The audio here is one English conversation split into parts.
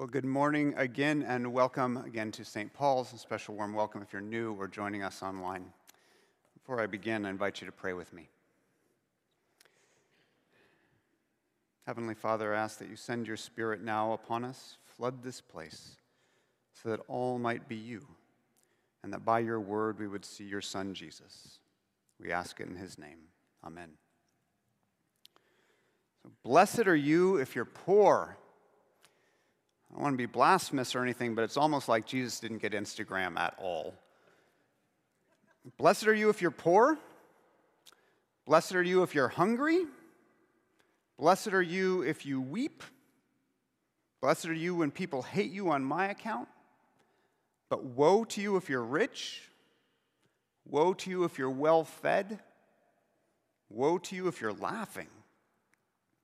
Well, good morning again, and welcome again to St. Paul's. A special warm welcome if you're new or joining us online. Before I begin, I invite you to pray with me. Heavenly Father, I ask that you send your Spirit now upon us, flood this place, so that all might be you, and that by your word we would see your Son, Jesus. We ask it in his name. Amen. So, blessed are you if you're poor. I don't want to be blasphemous or anything, but it's almost like Jesus didn't get Instagram at all. Blessed are you if you're poor. Blessed are you if you're hungry. Blessed are you if you weep. Blessed are you when people hate you on my account. But woe to you if you're rich. Woe to you if you're well fed. Woe to you if you're laughing.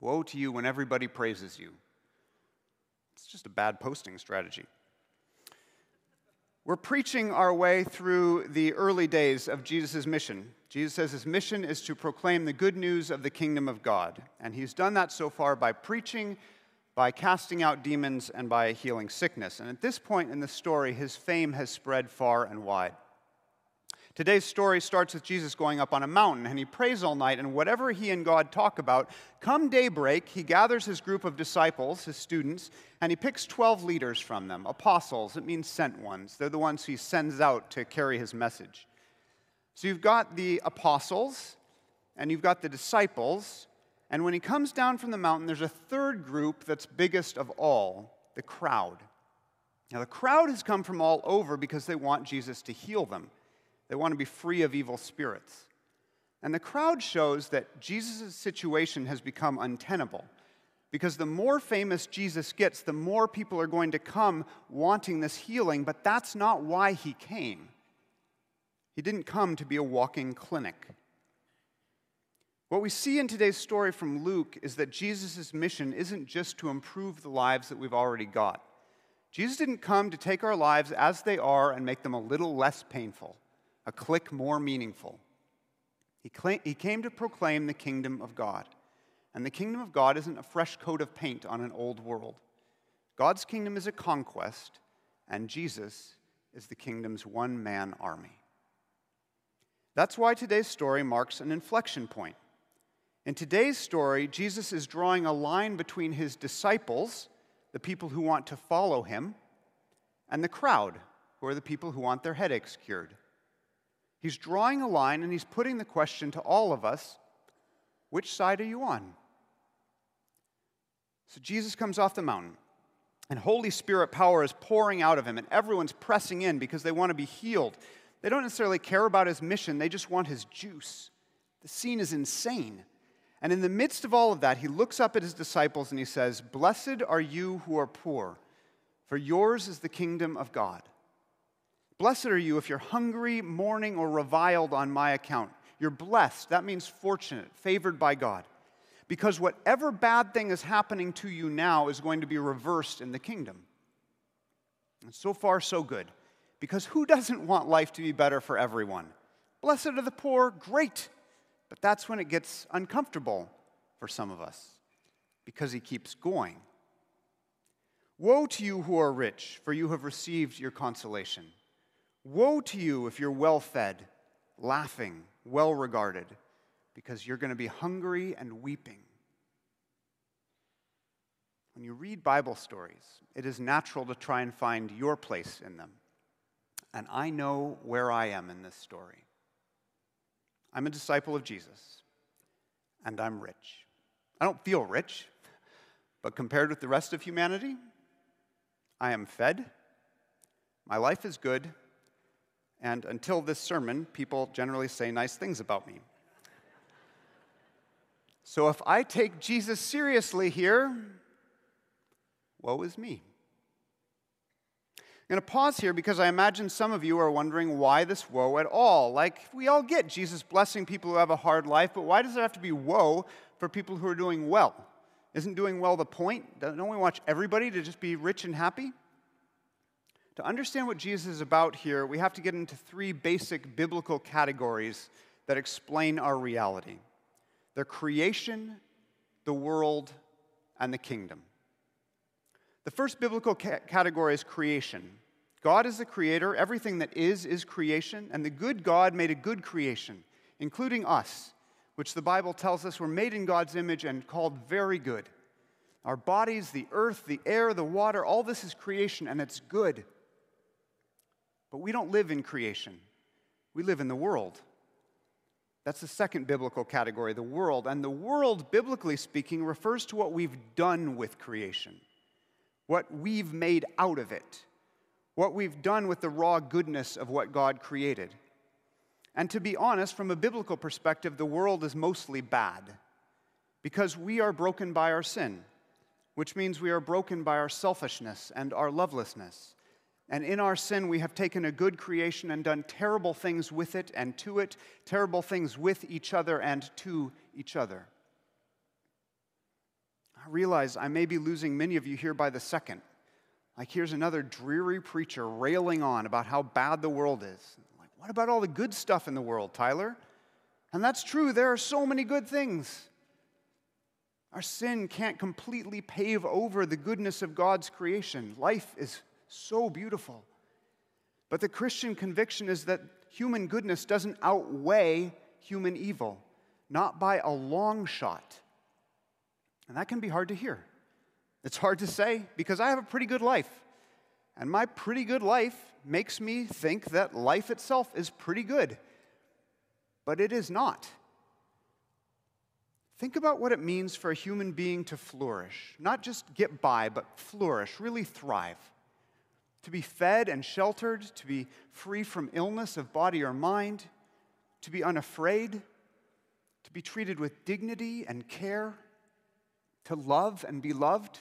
Woe to you when everybody praises you. It's just a bad posting strategy. We're preaching our way through the early days of Jesus' mission. Jesus says his mission is to proclaim the good news of the kingdom of God. And he's done that so far by preaching, by casting out demons, and by healing sickness. And at this point in the story, his fame has spread far and wide. Today's story starts with Jesus going up on a mountain and he prays all night, and whatever he and God talk about, come daybreak, he gathers his group of disciples, his students, and he picks 12 leaders from them apostles. It means sent ones. They're the ones he sends out to carry his message. So you've got the apostles and you've got the disciples, and when he comes down from the mountain, there's a third group that's biggest of all the crowd. Now, the crowd has come from all over because they want Jesus to heal them. They want to be free of evil spirits. And the crowd shows that Jesus' situation has become untenable. Because the more famous Jesus gets, the more people are going to come wanting this healing, but that's not why he came. He didn't come to be a walking clinic. What we see in today's story from Luke is that Jesus' mission isn't just to improve the lives that we've already got. Jesus didn't come to take our lives as they are and make them a little less painful a click more meaningful. He, he came to proclaim the kingdom of God. And the kingdom of God isn't a fresh coat of paint on an old world. God's kingdom is a conquest, and Jesus is the kingdom's one man army. That's why today's story marks an inflection point. In today's story, Jesus is drawing a line between his disciples, the people who want to follow him, and the crowd, who are the people who want their headaches cured. He's drawing a line and he's putting the question to all of us which side are you on? So Jesus comes off the mountain, and Holy Spirit power is pouring out of him, and everyone's pressing in because they want to be healed. They don't necessarily care about his mission, they just want his juice. The scene is insane. And in the midst of all of that, he looks up at his disciples and he says, Blessed are you who are poor, for yours is the kingdom of God. Blessed are you if you're hungry, mourning, or reviled on my account. You're blessed. That means fortunate, favored by God. Because whatever bad thing is happening to you now is going to be reversed in the kingdom. And so far, so good. Because who doesn't want life to be better for everyone? Blessed are the poor, great. But that's when it gets uncomfortable for some of us because he keeps going. Woe to you who are rich, for you have received your consolation. Woe to you if you're well fed, laughing, well regarded, because you're going to be hungry and weeping. When you read Bible stories, it is natural to try and find your place in them. And I know where I am in this story. I'm a disciple of Jesus, and I'm rich. I don't feel rich, but compared with the rest of humanity, I am fed, my life is good, and until this sermon, people generally say nice things about me. So if I take Jesus seriously here, woe is me. I'm going to pause here because I imagine some of you are wondering why this woe at all. Like, we all get Jesus blessing people who have a hard life, but why does there have to be woe for people who are doing well? Isn't doing well the point? Don't we want everybody to just be rich and happy? To understand what Jesus is about here, we have to get into three basic biblical categories that explain our reality the creation, the world, and the kingdom. The first biblical ca- category is creation. God is the creator, everything that is is creation, and the good God made a good creation, including us, which the Bible tells us were made in God's image and called very good. Our bodies, the earth, the air, the water, all this is creation, and it's good. But we don't live in creation, we live in the world. That's the second biblical category, the world. And the world, biblically speaking, refers to what we've done with creation, what we've made out of it, what we've done with the raw goodness of what God created. And to be honest, from a biblical perspective, the world is mostly bad because we are broken by our sin, which means we are broken by our selfishness and our lovelessness. And in our sin, we have taken a good creation and done terrible things with it and to it, terrible things with each other and to each other. I realize I may be losing many of you here by the second. Like, here's another dreary preacher railing on about how bad the world is. Like, what about all the good stuff in the world, Tyler? And that's true, there are so many good things. Our sin can't completely pave over the goodness of God's creation. Life is so beautiful. But the Christian conviction is that human goodness doesn't outweigh human evil, not by a long shot. And that can be hard to hear. It's hard to say because I have a pretty good life. And my pretty good life makes me think that life itself is pretty good. But it is not. Think about what it means for a human being to flourish, not just get by, but flourish, really thrive to be fed and sheltered, to be free from illness of body or mind, to be unafraid, to be treated with dignity and care, to love and be loved.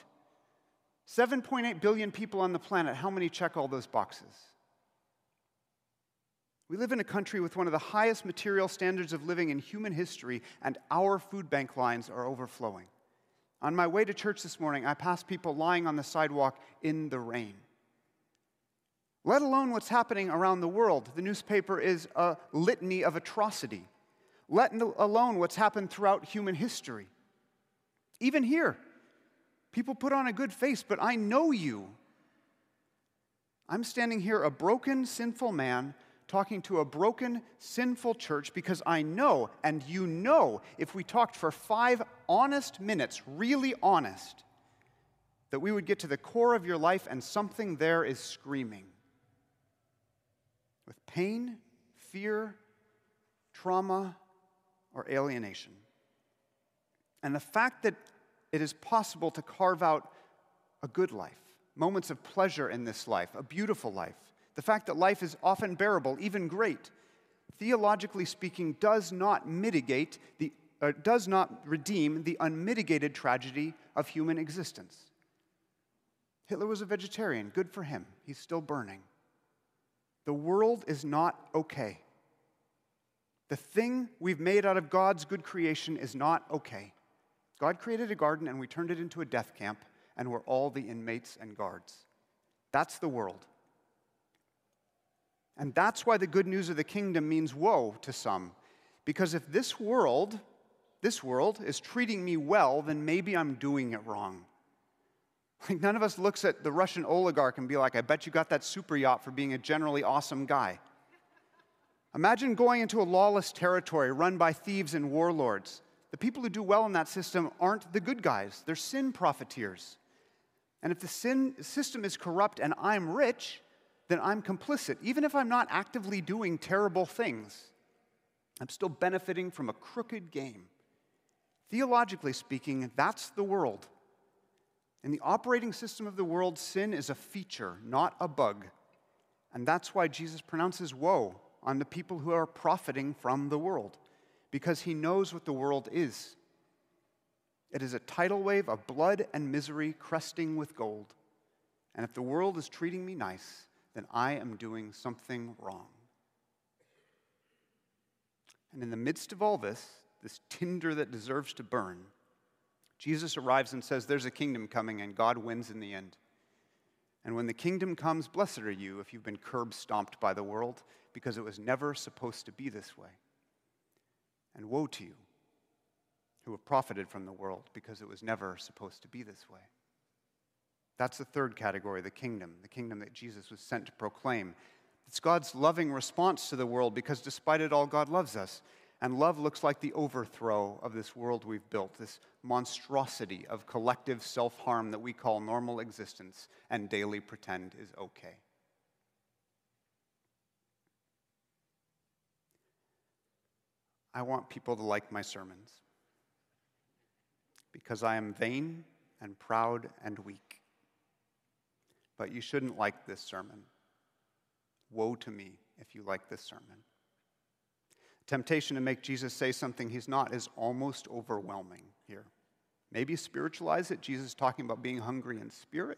7.8 billion people on the planet, how many check all those boxes? We live in a country with one of the highest material standards of living in human history, and our food bank lines are overflowing. On my way to church this morning, I passed people lying on the sidewalk in the rain let alone what's happening around the world. The newspaper is a litany of atrocity, let alone what's happened throughout human history. Even here, people put on a good face, but I know you. I'm standing here, a broken, sinful man, talking to a broken, sinful church because I know, and you know, if we talked for five honest minutes, really honest, that we would get to the core of your life and something there is screaming with pain, fear, trauma, or alienation. And the fact that it is possible to carve out a good life, moments of pleasure in this life, a beautiful life, the fact that life is often bearable, even great, theologically speaking, does not mitigate the uh, does not redeem the unmitigated tragedy of human existence. Hitler was a vegetarian, good for him. He's still burning. The world is not okay. The thing we've made out of God's good creation is not okay. God created a garden and we turned it into a death camp, and we're all the inmates and guards. That's the world. And that's why the good news of the kingdom means woe to some. Because if this world, this world is treating me well, then maybe I'm doing it wrong. Like, none of us looks at the Russian oligarch and be like, I bet you got that super yacht for being a generally awesome guy. Imagine going into a lawless territory run by thieves and warlords. The people who do well in that system aren't the good guys, they're sin profiteers. And if the sin system is corrupt and I'm rich, then I'm complicit. Even if I'm not actively doing terrible things, I'm still benefiting from a crooked game. Theologically speaking, that's the world. In the operating system of the world, sin is a feature, not a bug. And that's why Jesus pronounces woe on the people who are profiting from the world, because he knows what the world is. It is a tidal wave of blood and misery cresting with gold. And if the world is treating me nice, then I am doing something wrong. And in the midst of all this, this tinder that deserves to burn, Jesus arrives and says, There's a kingdom coming, and God wins in the end. And when the kingdom comes, blessed are you if you've been curb stomped by the world, because it was never supposed to be this way. And woe to you who have profited from the world, because it was never supposed to be this way. That's the third category, the kingdom, the kingdom that Jesus was sent to proclaim. It's God's loving response to the world because despite it all, God loves us. And love looks like the overthrow of this world we've built, this monstrosity of collective self harm that we call normal existence and daily pretend is okay. I want people to like my sermons because I am vain and proud and weak. But you shouldn't like this sermon. Woe to me if you like this sermon. Temptation to make Jesus say something he's not is almost overwhelming here. Maybe spiritualize it. Jesus talking about being hungry in spirit.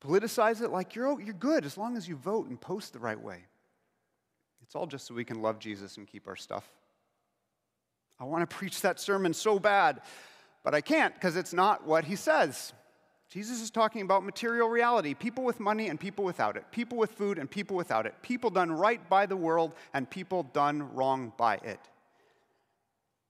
Politicize it like you're, you're good as long as you vote and post the right way. It's all just so we can love Jesus and keep our stuff. I want to preach that sermon so bad, but I can't because it's not what he says. Jesus is talking about material reality people with money and people without it, people with food and people without it, people done right by the world and people done wrong by it.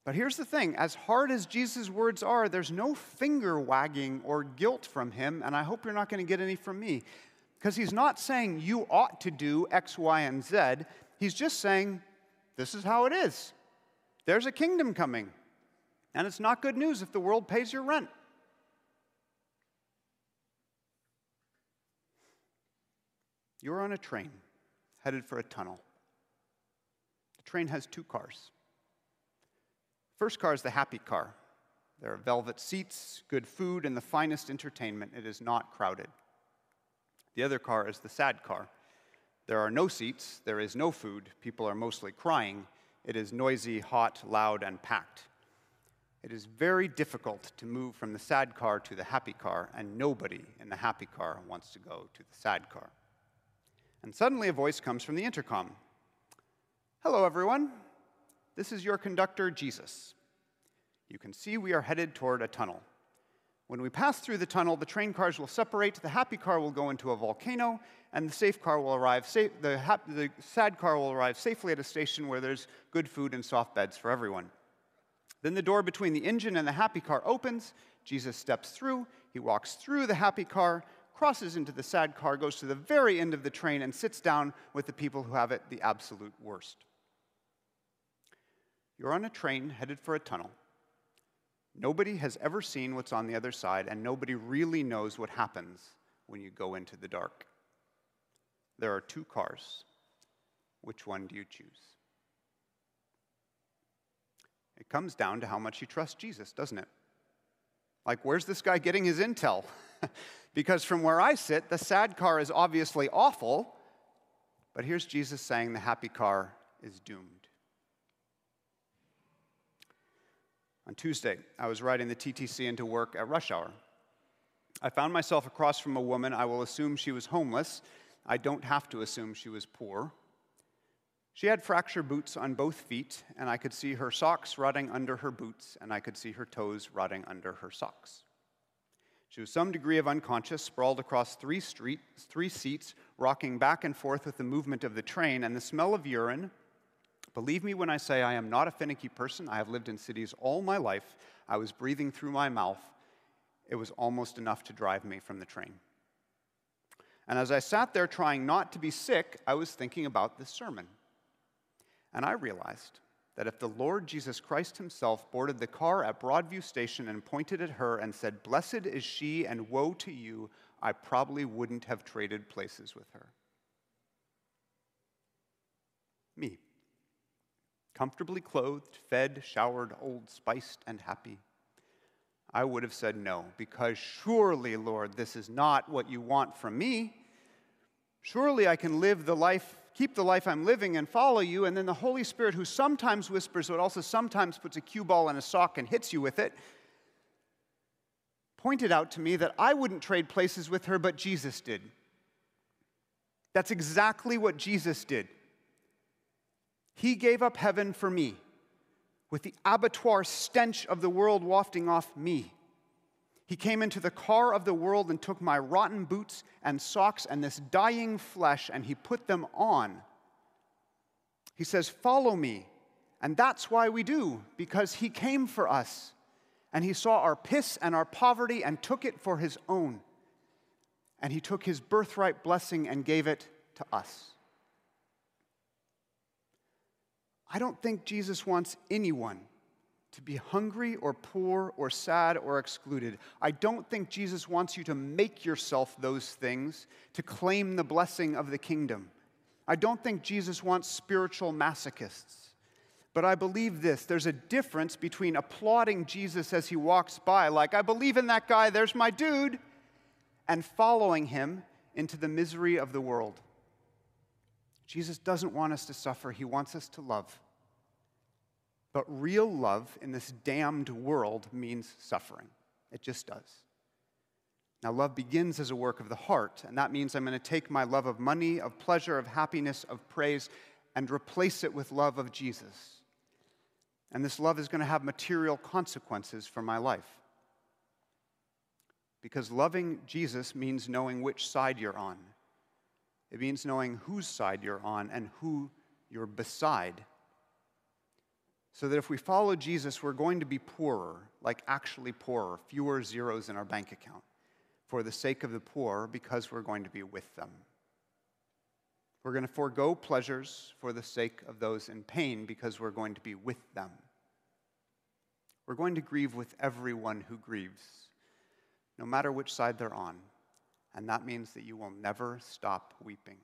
But here's the thing as hard as Jesus' words are, there's no finger wagging or guilt from him, and I hope you're not going to get any from me. Because he's not saying you ought to do X, Y, and Z. He's just saying, this is how it is. There's a kingdom coming. And it's not good news if the world pays your rent. You're on a train headed for a tunnel. The train has two cars. First car is the happy car. There are velvet seats, good food, and the finest entertainment. It is not crowded. The other car is the sad car. There are no seats, there is no food, people are mostly crying. It is noisy, hot, loud, and packed. It is very difficult to move from the sad car to the happy car, and nobody in the happy car wants to go to the sad car. And suddenly a voice comes from the intercom Hello, everyone. This is your conductor, Jesus. You can see we are headed toward a tunnel. When we pass through the tunnel, the train cars will separate, the happy car will go into a volcano, and the safe car will arrive, safe, the, the sad car will arrive safely at a station where there's good food and soft beds for everyone. Then the door between the engine and the happy car opens. Jesus steps through. He walks through the happy car, crosses into the sad car, goes to the very end of the train, and sits down with the people who have it the absolute worst. You're on a train headed for a tunnel. Nobody has ever seen what's on the other side, and nobody really knows what happens when you go into the dark. There are two cars. Which one do you choose? It comes down to how much you trust Jesus, doesn't it? Like, where's this guy getting his intel? because from where I sit, the sad car is obviously awful, but here's Jesus saying the happy car is doomed. On Tuesday, I was riding the TTC into work at rush hour. I found myself across from a woman. I will assume she was homeless. I don't have to assume she was poor. She had fracture boots on both feet, and I could see her socks rotting under her boots, and I could see her toes rotting under her socks. She was some degree of unconscious, sprawled across three streets, three seats, rocking back and forth with the movement of the train, and the smell of urine Believe me when I say I am not a finicky person. I have lived in cities all my life. I was breathing through my mouth. It was almost enough to drive me from the train. And as I sat there trying not to be sick, I was thinking about this sermon. And I realized that if the Lord Jesus Christ himself boarded the car at Broadview Station and pointed at her and said, Blessed is she and woe to you, I probably wouldn't have traded places with her. Me comfortably clothed, fed, showered, old, spiced, and happy? I would have said no, because surely, Lord, this is not what you want from me. Surely I can live the life, keep the life I'm living, and follow you. And then the Holy Spirit, who sometimes whispers, but also sometimes puts a cue ball in a sock and hits you with it, pointed out to me that I wouldn't trade places with her, but Jesus did. That's exactly what Jesus did. He gave up heaven for me, with the abattoir stench of the world wafting off me. He came into the car of the world and took my rotten boots and socks and this dying flesh and he put them on. He says, Follow me. And that's why we do, because he came for us. And he saw our piss and our poverty and took it for his own. and he took his birthright blessing and gave it to us. I don't think Jesus wants anyone to be hungry or poor or sad or excluded. I don't think Jesus wants you to make yourself those things to claim the blessing of the kingdom. I don't think Jesus wants spiritual masochists. But I believe this there's a difference between applauding Jesus as he walks by, like, I believe in that guy, there's my dude, and following him into the misery of the world. Jesus doesn't want us to suffer, he wants us to love. But real love in this damned world means suffering. It just does. Now, love begins as a work of the heart, and that means I'm going to take my love of money, of pleasure, of happiness, of praise, and replace it with love of Jesus. And this love is going to have material consequences for my life. Because loving Jesus means knowing which side you're on. It means knowing whose side you're on and who you're beside. So that if we follow Jesus, we're going to be poorer, like actually poorer, fewer zeros in our bank account, for the sake of the poor, because we're going to be with them. We're going to forego pleasures for the sake of those in pain, because we're going to be with them. We're going to grieve with everyone who grieves, no matter which side they're on. And that means that you will never stop weeping.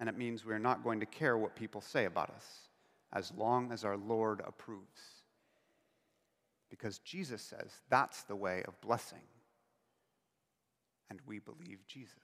And it means we're not going to care what people say about us as long as our Lord approves. Because Jesus says that's the way of blessing. And we believe Jesus.